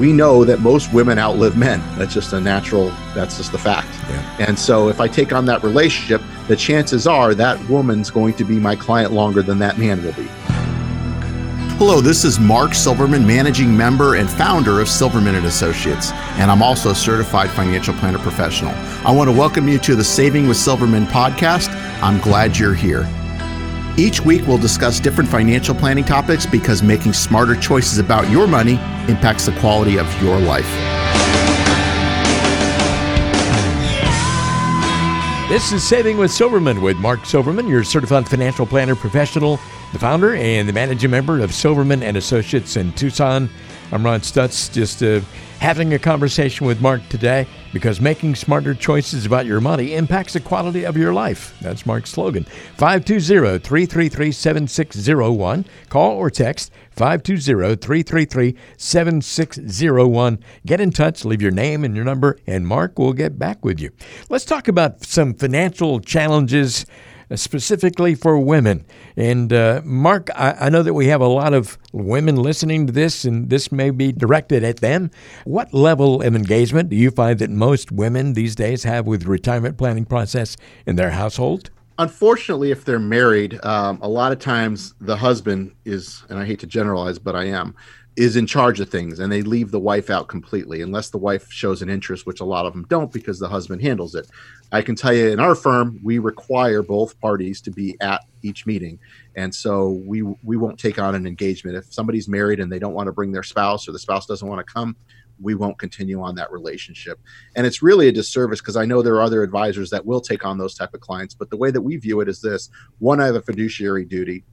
we know that most women outlive men. That's just a natural, that's just the fact. Yeah. And so if I take on that relationship, the chances are that woman's going to be my client longer than that man will be. Hello, this is Mark Silverman, managing member and founder of Silverman and Associates, and I'm also a certified financial planner professional. I want to welcome you to the Saving with Silverman podcast. I'm glad you're here. Each week, we'll discuss different financial planning topics because making smarter choices about your money impacts the quality of your life. This is Saving with Silverman with Mark Silverman, your certified financial planner professional, the founder and the managing member of Silverman and Associates in Tucson. I'm Ron Stutz, just uh, having a conversation with Mark today because making smarter choices about your money impacts the quality of your life. That's Mark's slogan. 520 333 7601. Call or text 520 333 7601. Get in touch, leave your name and your number, and Mark will get back with you. Let's talk about some financial challenges specifically for women. And uh, Mark, I, I, know that we have a lot of women listening to this, and this may be directed at them. What level of engagement do you find that most women these days have with retirement planning process in their household? Unfortunately, if they're married, um, a lot of times the husband is, and I hate to generalize, but I am, is in charge of things and they leave the wife out completely unless the wife shows an interest which a lot of them don't because the husband handles it I can tell you in our firm, we require both parties to be at each meeting. And so we we won't take on an engagement. If somebody's married and they don't want to bring their spouse or the spouse doesn't want to come, we won't continue on that relationship. And it's really a disservice because I know there are other advisors that will take on those type of clients. But the way that we view it is this one, I have a fiduciary duty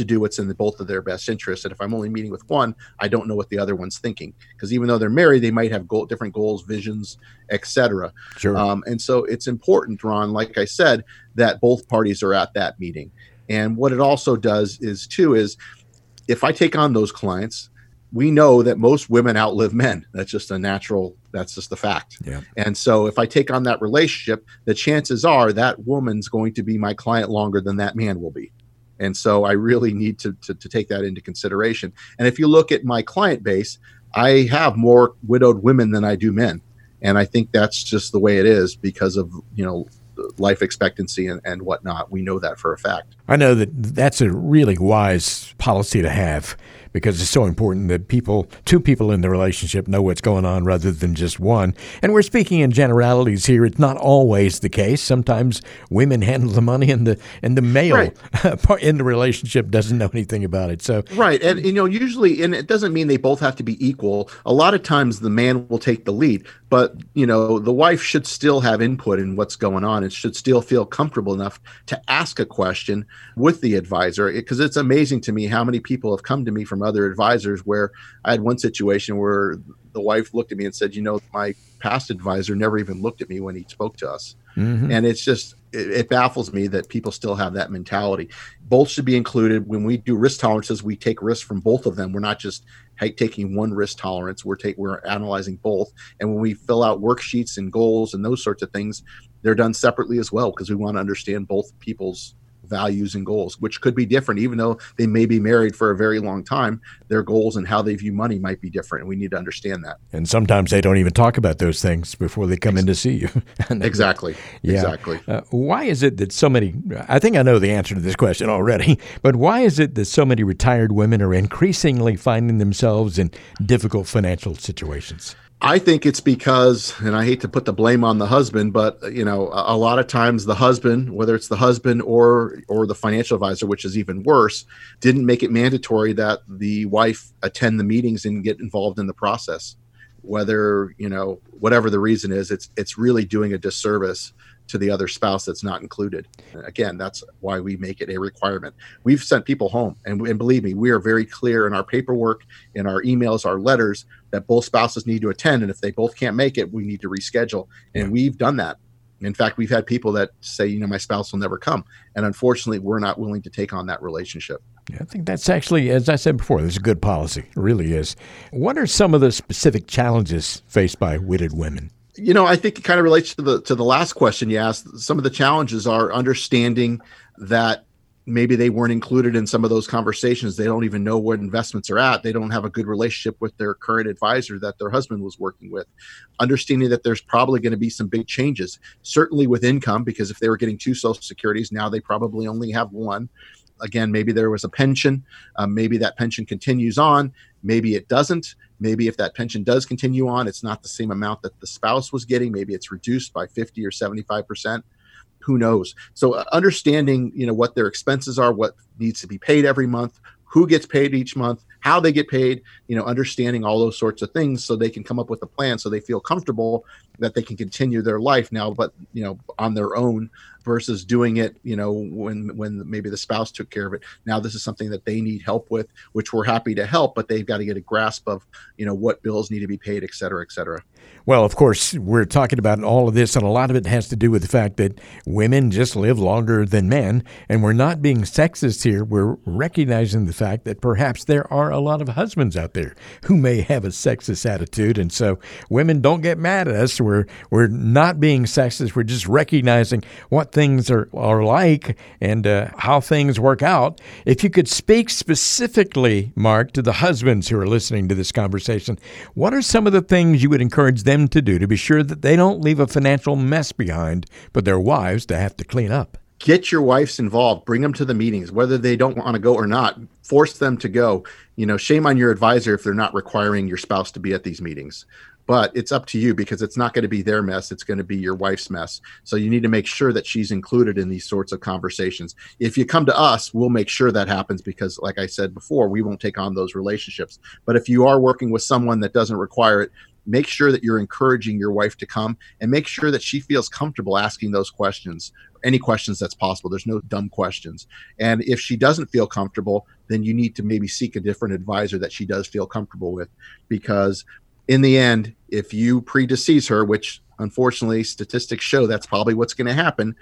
to do what's in the, both of their best interests. And if I'm only meeting with one, I don't know what the other one's thinking because even though they're married, they might have goal, different goals, visions, etc. Sure. Um, and so it's important, Ron, like I said, that both parties are at that meeting. And what it also does is too is if I take on those clients, we know that most women outlive men. That's just a natural. That's just the fact. Yeah. And so if I take on that relationship, the chances are that woman's going to be my client longer than that man will be. And so I really need to, to, to take that into consideration. And if you look at my client base, I have more widowed women than I do men. And I think that's just the way it is because of, you know, life expectancy and, and whatnot. We know that for a fact. I know that that's a really wise policy to have because it's so important that people, two people in the relationship, know what's going on rather than just one. And we're speaking in generalities here. It's not always the case. Sometimes women handle the money, and the and the male right. in the relationship doesn't know anything about it. So right, and you know, usually, and it doesn't mean they both have to be equal. A lot of times, the man will take the lead, but you know, the wife should still have input in what's going on. It should still feel comfortable enough to ask a question with the advisor because it's amazing to me how many people have come to me from from other advisors where I had one situation where the wife looked at me and said, "You know, my past advisor never even looked at me when he spoke to us," mm-hmm. and it's just it, it, baffles me that people still have that mentality. Both should be included when we do risk tolerances. We take risks from both of them. We're not just taking one risk tolerance. We're take we're analyzing both, and when we fill out worksheets and goals and those sorts of things, they're done separately as well because we want to understand both people's values and goals, which could be different, even though they may be married for a very long time. Their goals and how they view money might be different, and we need to understand that. And sometimes they don't even talk about those things before they come in to see you. exactly. Yeah. Exactly. Uh, why is it that so many? I think I know the answer to this question already, but why is it that so many retired women are increasingly finding themselves in difficult financial situations? I think it's because, and I hate to put the blame on the husband, but uh, you know, a, a, lot of times the husband, whether it's the husband or or the financial advisor, which is even worse, didn't make it mandatory that the wife attend the meetings and get involved in the process. Whether you know whatever the reason is, it's it's really doing a disservice to the other spouse that's not included. Again, that's why we make it a requirement. We've sent people home, and, and believe me, we are very clear in our paperwork, in our emails, our letters that both spouses need to attend. And if they both can't make it, we need to reschedule. And we've done that. In fact, we've had people that say, you know, my spouse will never come. And unfortunately, we're not willing to take on that relationship. Yeah, I think that's actually, as I said before, this is a good policy. It really is. What are some of the specific challenges faced by widowed women? You know, I think it kind of relates to the to the last question you asked. Some of the challenges are understanding that maybe they weren't included in some of those conversations. They don't even know what investments are at. They don't have a good relationship with their current advisor that their husband was working with. Understanding that there's probably going to be some big changes certainly with income because if they were getting two social securities now they probably only have one again maybe there was a pension um, maybe that pension continues on maybe it doesn't. Maybe if that pension does continue on it's not the same amount that the spouse was getting. Maybe it's reduced by 50 or 75 percent. Who knows? So uh, understanding you know what their expenses are what needs to be paid every month who gets paid each month how they get paid you know understanding all those sorts of things so they can come up with a plan so they feel comfortable that they can continue their life now but you know on their own versus doing it you know when when maybe the spouse took care of it. Now this is something that they need help with which we're happy to help but they've got to get a grasp of you know what bills need to be paid et cetera et cetera well, of course, we're talking about all of this, and a lot of it has to do with the fact that women just live longer than men. And we're not being sexist here. We're recognizing the fact that perhaps there are a lot of husbands out there who may have a sexist attitude. And so women don't get mad at us. We're, we're not being sexist. We're just recognizing what things are, are like and uh, how things work out. If you could speak specifically, Mark, to the husbands who are listening to this conversation, what are some of the things you would encourage them? To do to be sure that they don't leave a financial mess behind, but their wives to have to clean up? Get your wives involved. Bring them to the meetings, whether they don't want to go or not. Force them to go. You know, shame on your advisor if they're not requiring your spouse to be at these meetings but it's up to you because it's not going to be their mess it's going to be your wife's mess so you need to make sure that she's included in these sorts of conversations if you come to us we'll make sure that happens because like i said before we won't take on those relationships but if you are working with someone that doesn't require it make sure that you're encouraging your wife to come and make sure that she feels comfortable asking those questions any questions that's possible. There's no dumb questions. And if she doesn't feel comfortable then you need to maybe seek a different advisor that she does feel comfortable with. Because in the end if you predecease her which unfortunately statistics show that's probably what's going to happen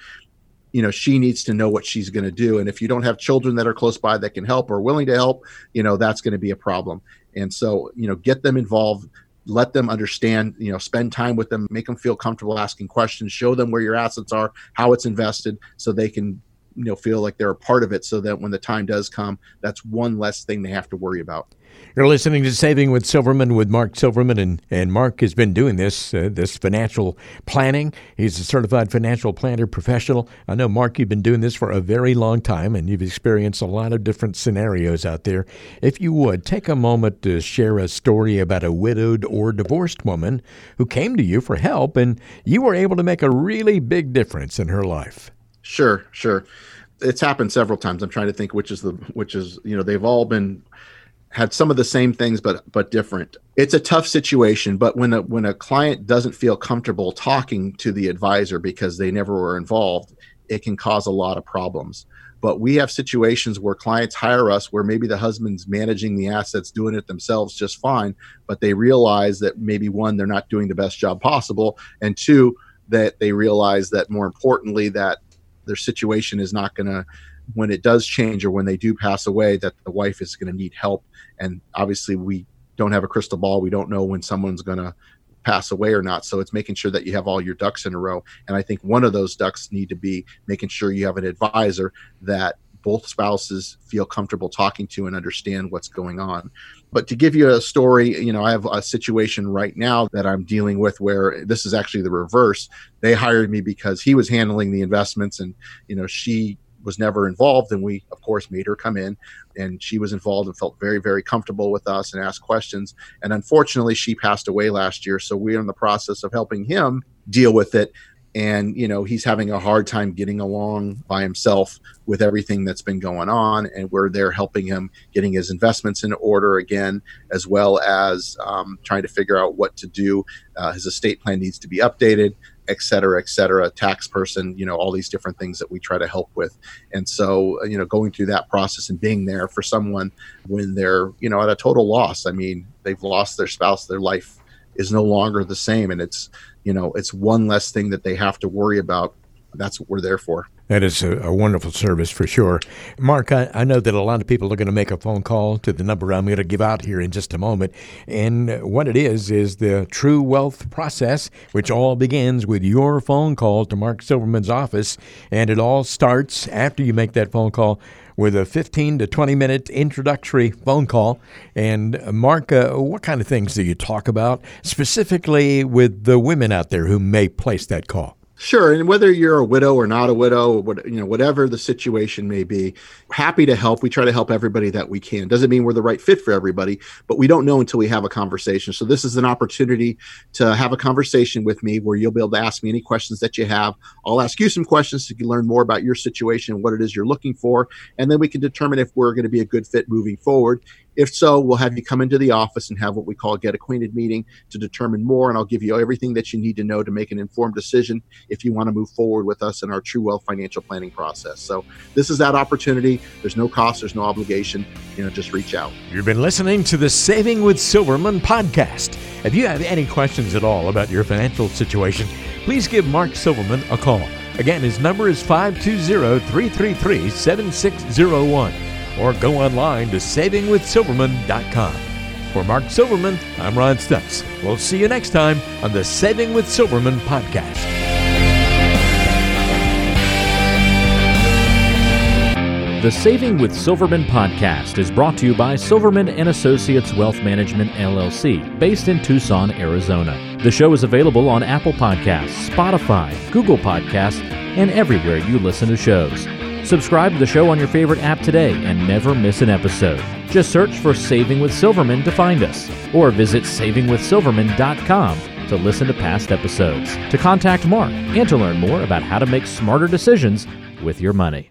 you know she needs to know what she's going to do. And if you don't have children that are close by that can help or willing to help you know that's going to be a problem. And so you know get them involved let them understand you know spend time with them make them feel comfortable asking questions show them where your assets are how it's invested so they can you know feel like they're a part of it so that when the time does come that's one less thing they have to worry about you're listening to Saving with Silverman with Mark Silverman, and, and Mark has been doing this uh, this financial planning. He's a certified financial planner professional. I know, Mark, you've been doing this for a very long time, and you've experienced a lot of different scenarios out there. If you would take a moment to share a story about a widowed or divorced woman who came to you for help, and you were able to make a really big difference in her life. Sure, sure. It's happened several times. I'm trying to think which is the which is you know they've all been had some of the same things but but different it's a tough situation but when a when a client doesn't feel comfortable talking to the advisor because they never were involved it can cause a lot of problems but we have situations where clients hire us where maybe the husband's managing the assets doing it themselves just fine but they realize that maybe one they're not doing the best job possible and two that they realize that more importantly that their situation is not going to when it does change or when they do pass away that the wife is going to need help. And obviously we don't have a crystal ball. We don't know when someone's going to pass away or not. So it's making sure that you have all your ducks in a row. And i think one of those ducks need to be making sure you have an advisor that both spouses feel comfortable talking to and understand what's going on. But to give you a story, you know, I have a situation right now that I'm dealing with where this is actually the reverse. They hired me because he was handling the investments and, you know, she was never involved and we of course made her come in and she was involved and felt very very comfortable with us and asked questions and unfortunately she passed away last year so we're in the process of helping him deal with it and you know he's having a hard time getting along by himself with everything that's been going on and we're there helping him getting his investments in order again as well as um, trying to figure out what to do uh, his estate plan needs to be updated et cetera, et cetera, tax person, you know, all these different things that we try to help with. And so, you know, going through that process and being there for someone when they're, you know, at a total loss. I mean, they've lost their spouse, their life is no longer the same. And it's, you know, it's one less thing that they have to worry about. That's what we're there for. That is a, a, wonderful service for sure. Mark, I, I, know that a lot of people are going to make a phone call to the number I'm going to give out here in just a moment. And what it is, is the True Wealth process, which all begins with your phone call to Mark Silverman's office. And it all starts after you make that phone call with a 15 to 20 minute introductory phone call. And uh, Mark, uh, what kind of things do you talk about specifically with the women out there who may place that call? Sure, and whether you're a widow or not a widow, what you know, whatever the situation may be, happy to help. We try to help everybody that we can. Doesn't mean we're the right fit for everybody, but we don't know until we have a conversation. So this is an opportunity to have a conversation with me where you'll be able to ask me any questions that you have. I'll ask you some questions to learn more about your situation, and what it is you're looking for, and then we can determine if we're going to be a good fit moving forward. If so, we'll have you come into the office and have what we call a get acquainted meeting to determine more. And I'll give you everything that you need to know to make an informed decision if you want to move forward with us in our True Wealth financial planning process. So this is that opportunity. There's no cost, there's no obligation. You know, just reach out. You've been listening to the Saving with Silverman podcast. If you have any questions at all about your financial situation, please give Mark Silverman a call. Again, his number is 520 333 7601 or go online to savingwithsilverman.com. For Mark Silverman, I'm Ron Stutz. We'll see you next time on the Saving with Silverman podcast. The Saving with Silverman podcast is brought to you by Silverman and Associates Wealth Management LLC, based in Tucson, Arizona. The show is available on Apple Podcasts, Spotify, Google Podcasts, and everywhere you listen to shows. Subscribe to the show on your favorite app today and never miss an episode. Just search for Saving with Silverman to find us, or visit savingwithsilverman.com to listen to past episodes, to contact Mark, and to learn more about how to make smarter decisions with your money.